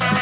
Mark,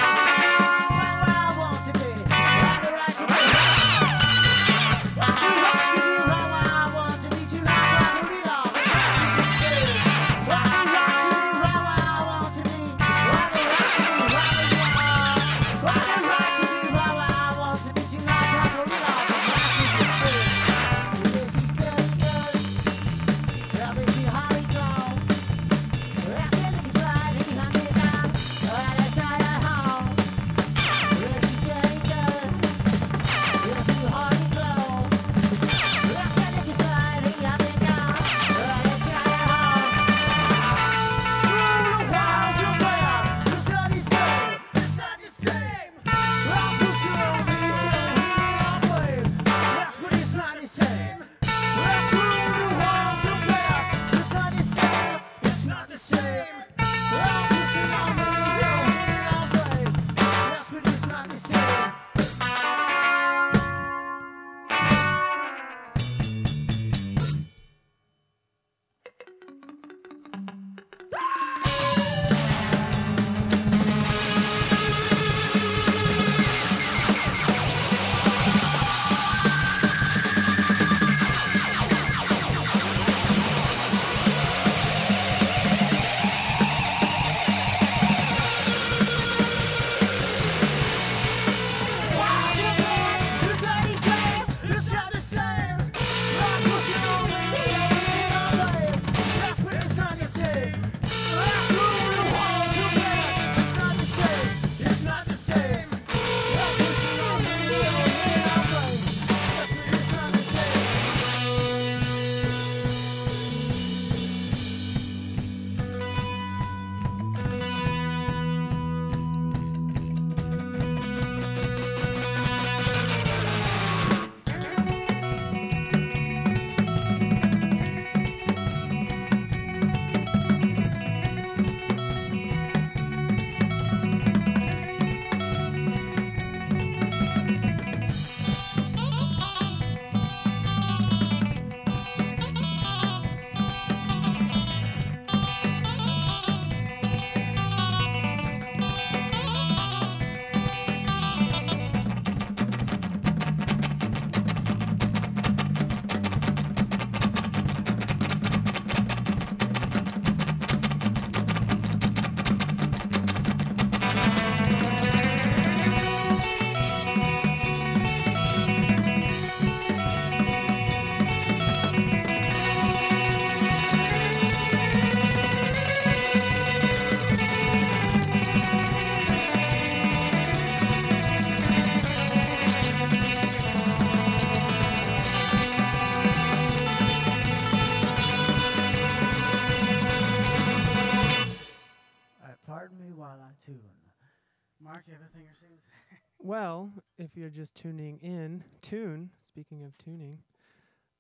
you're just tuning in, tune, speaking of tuning,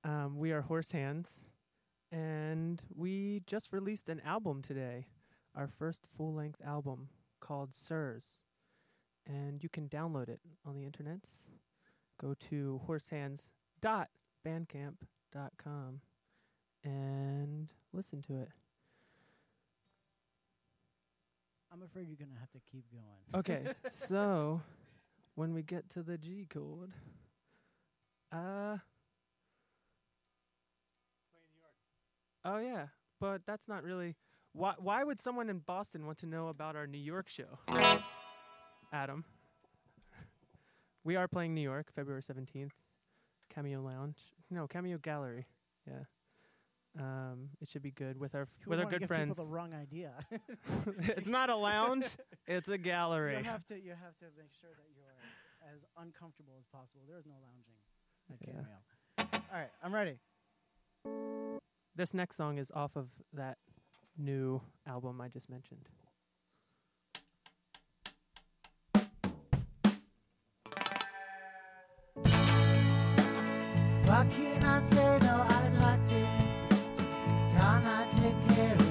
um, we are Horse Hands, and we just released an album today, our first full length album called Sirs. And you can download it on the internets. Go to horsehands.bandcamp.com and listen to it. I'm afraid you're gonna have to keep going. Okay, so when we get to the G chord, uh, oh yeah, but that's not really. Why? Why would someone in Boston want to know about our New York show, Adam? We are playing New York, February seventeenth, Cameo Lounge. No, Cameo Gallery. Yeah. Um, it should be good with our f- with our good friends. People the wrong idea. it's not a lounge; it's a gallery. You have to. You have to make sure that you as uncomfortable as possible. There is no lounging at Yeah. Cameo. All right, I'm ready. This next song is off of that new album I just mentioned. Why can't I say no? I'd like to. Can I take care of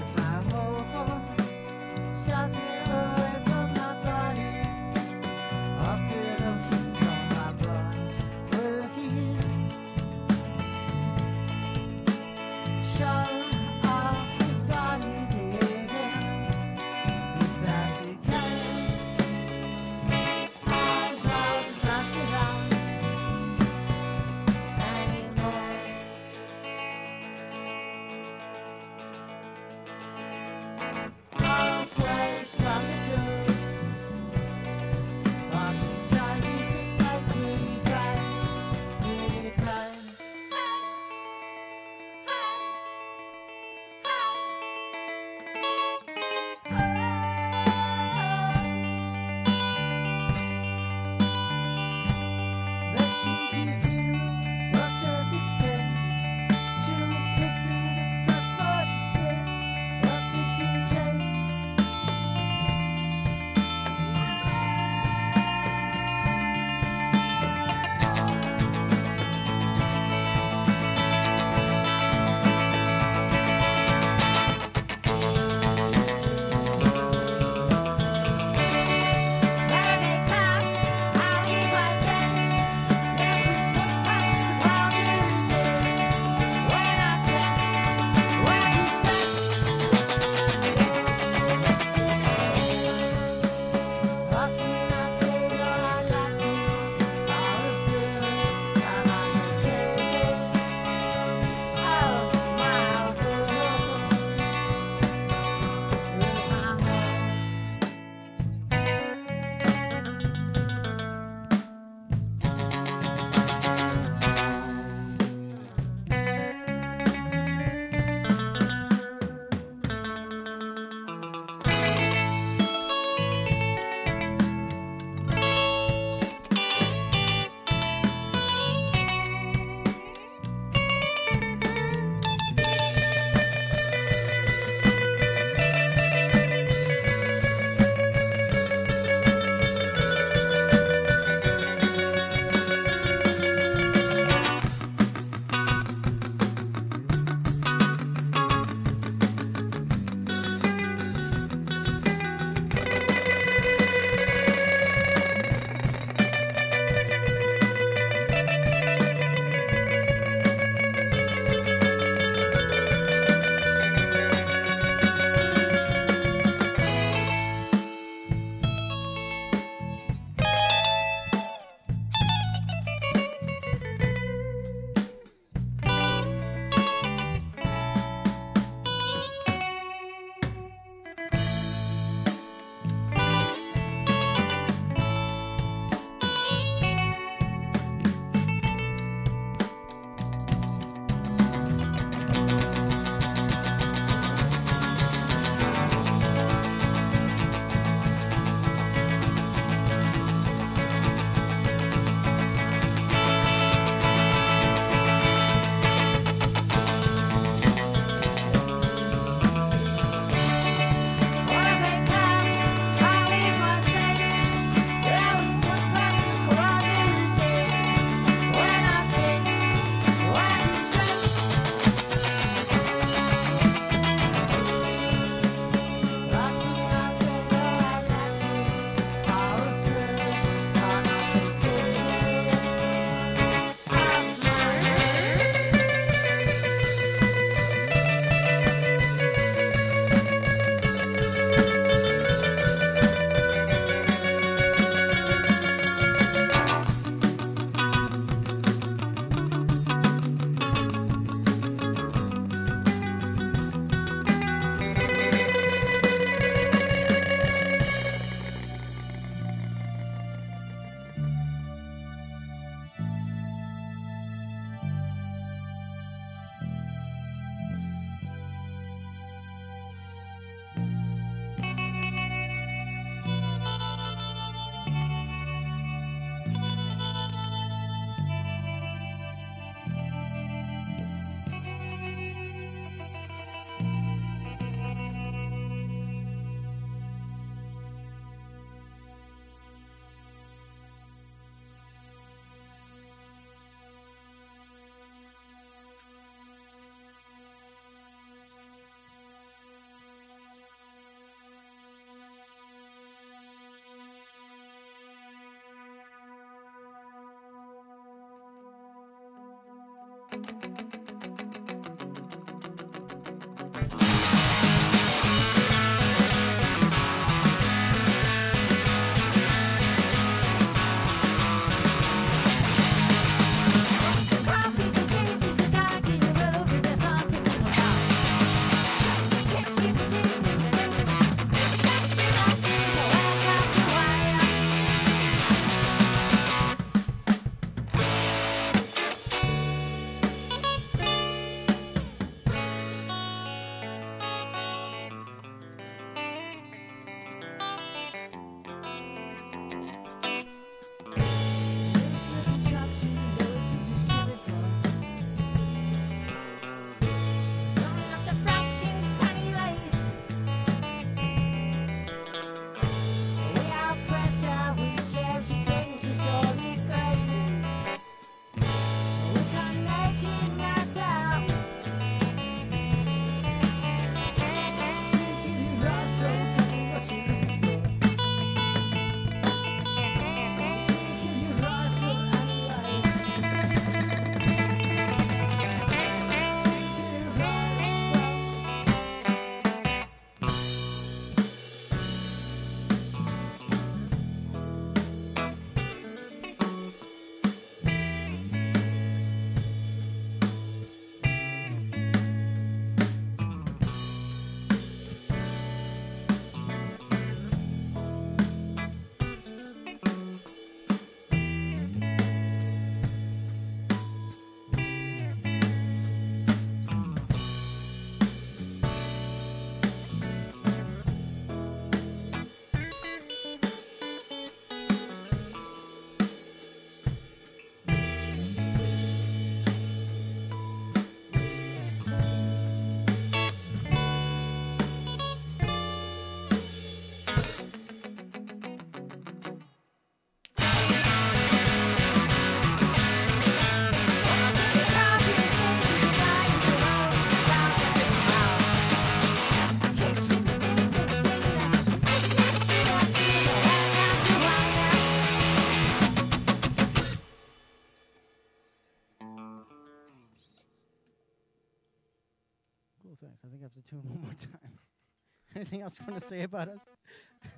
Anything else you want to say about us?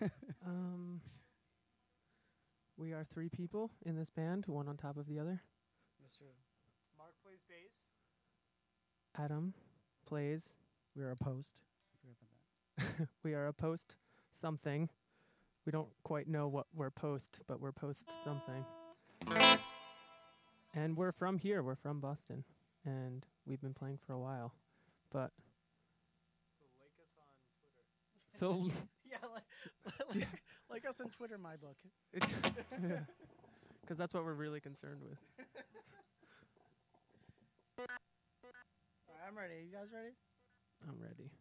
Um, we are three people in this band, one on top of the other. Mr. Mark plays bass. Adam plays. We're a post. Forgot about that. we are a post something. We don't quite know what we're post, but we're post something. And we're from here. We're from Boston, and we've been playing for a while. But So like us on Twitter. Yeah, like, like, like us on Twitter, my book. because that's what we're really concerned with. I'm ready. You guys ready? I'm ready.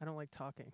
I don't like talking.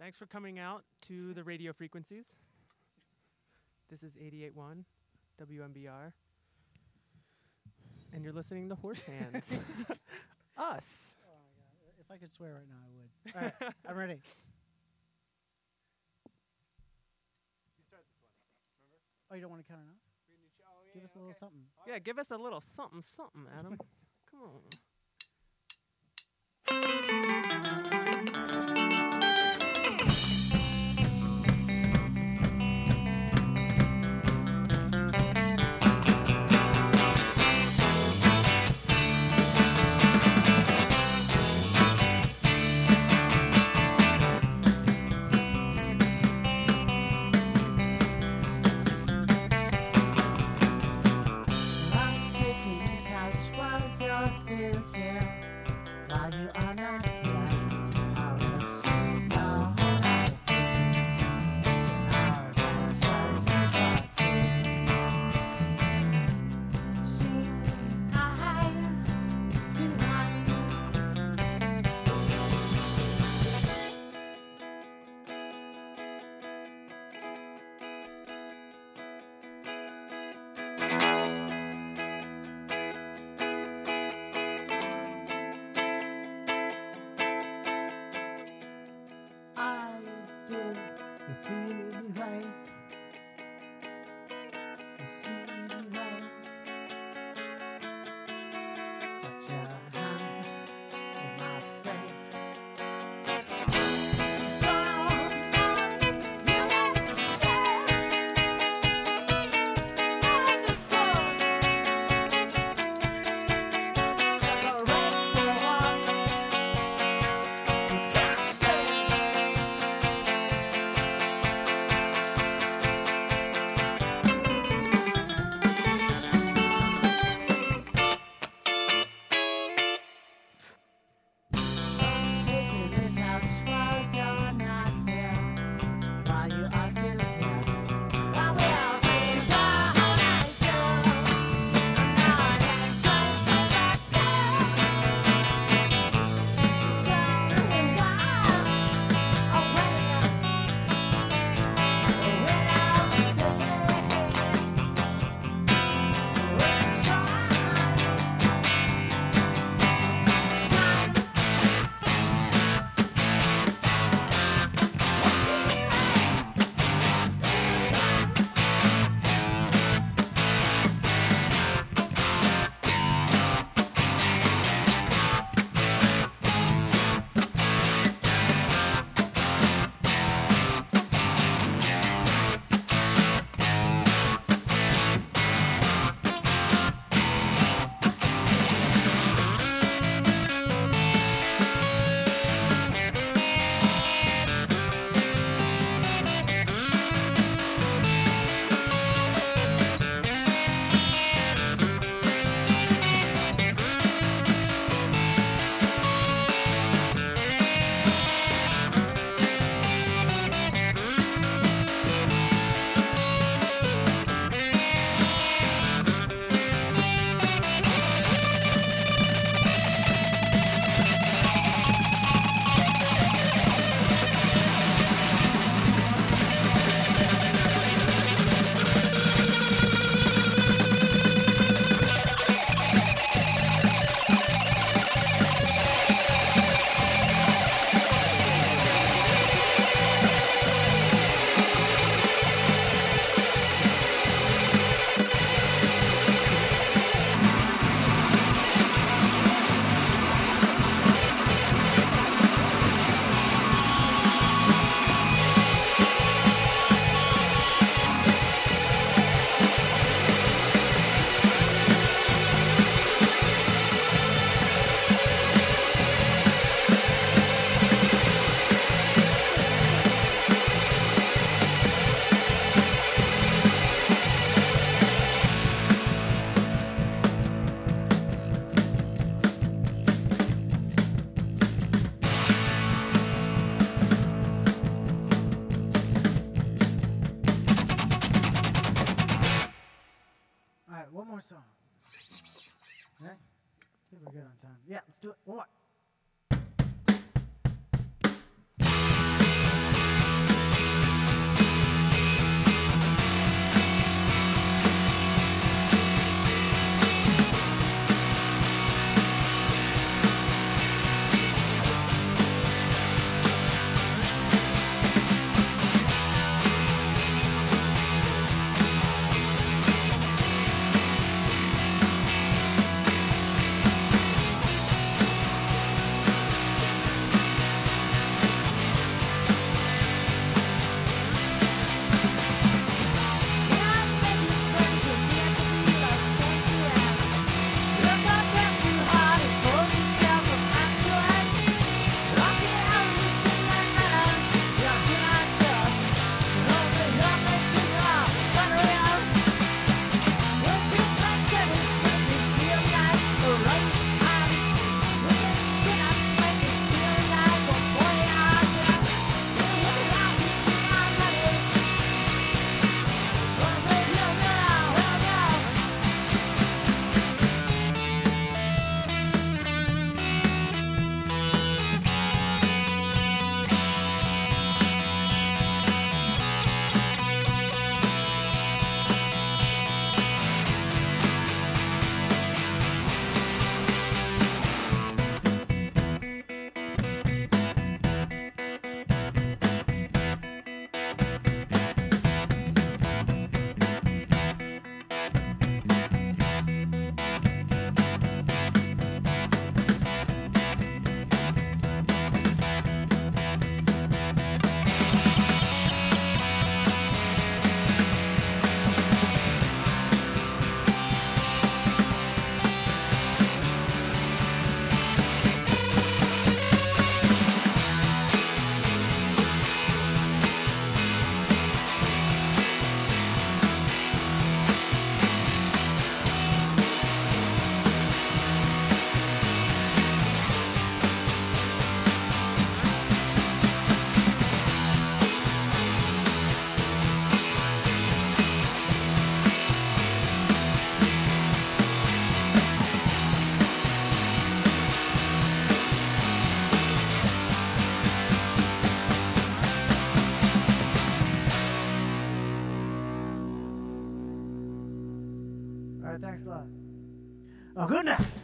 Thanks for coming out to the radio frequencies. This is 88.1 WMBR. And you're listening to Horse Hands. Us. Oh my god! If I could swear right now, I would. All right, I'm ready. You start this one. Remember? Oh, you don't want to count enough? We need to- oh, Give us a little okay. something. Yeah, give us a little something, something, Adam. Come on. While you're still here. While you are not good on time. Yeah, let's do it. One more. Oh, Good night.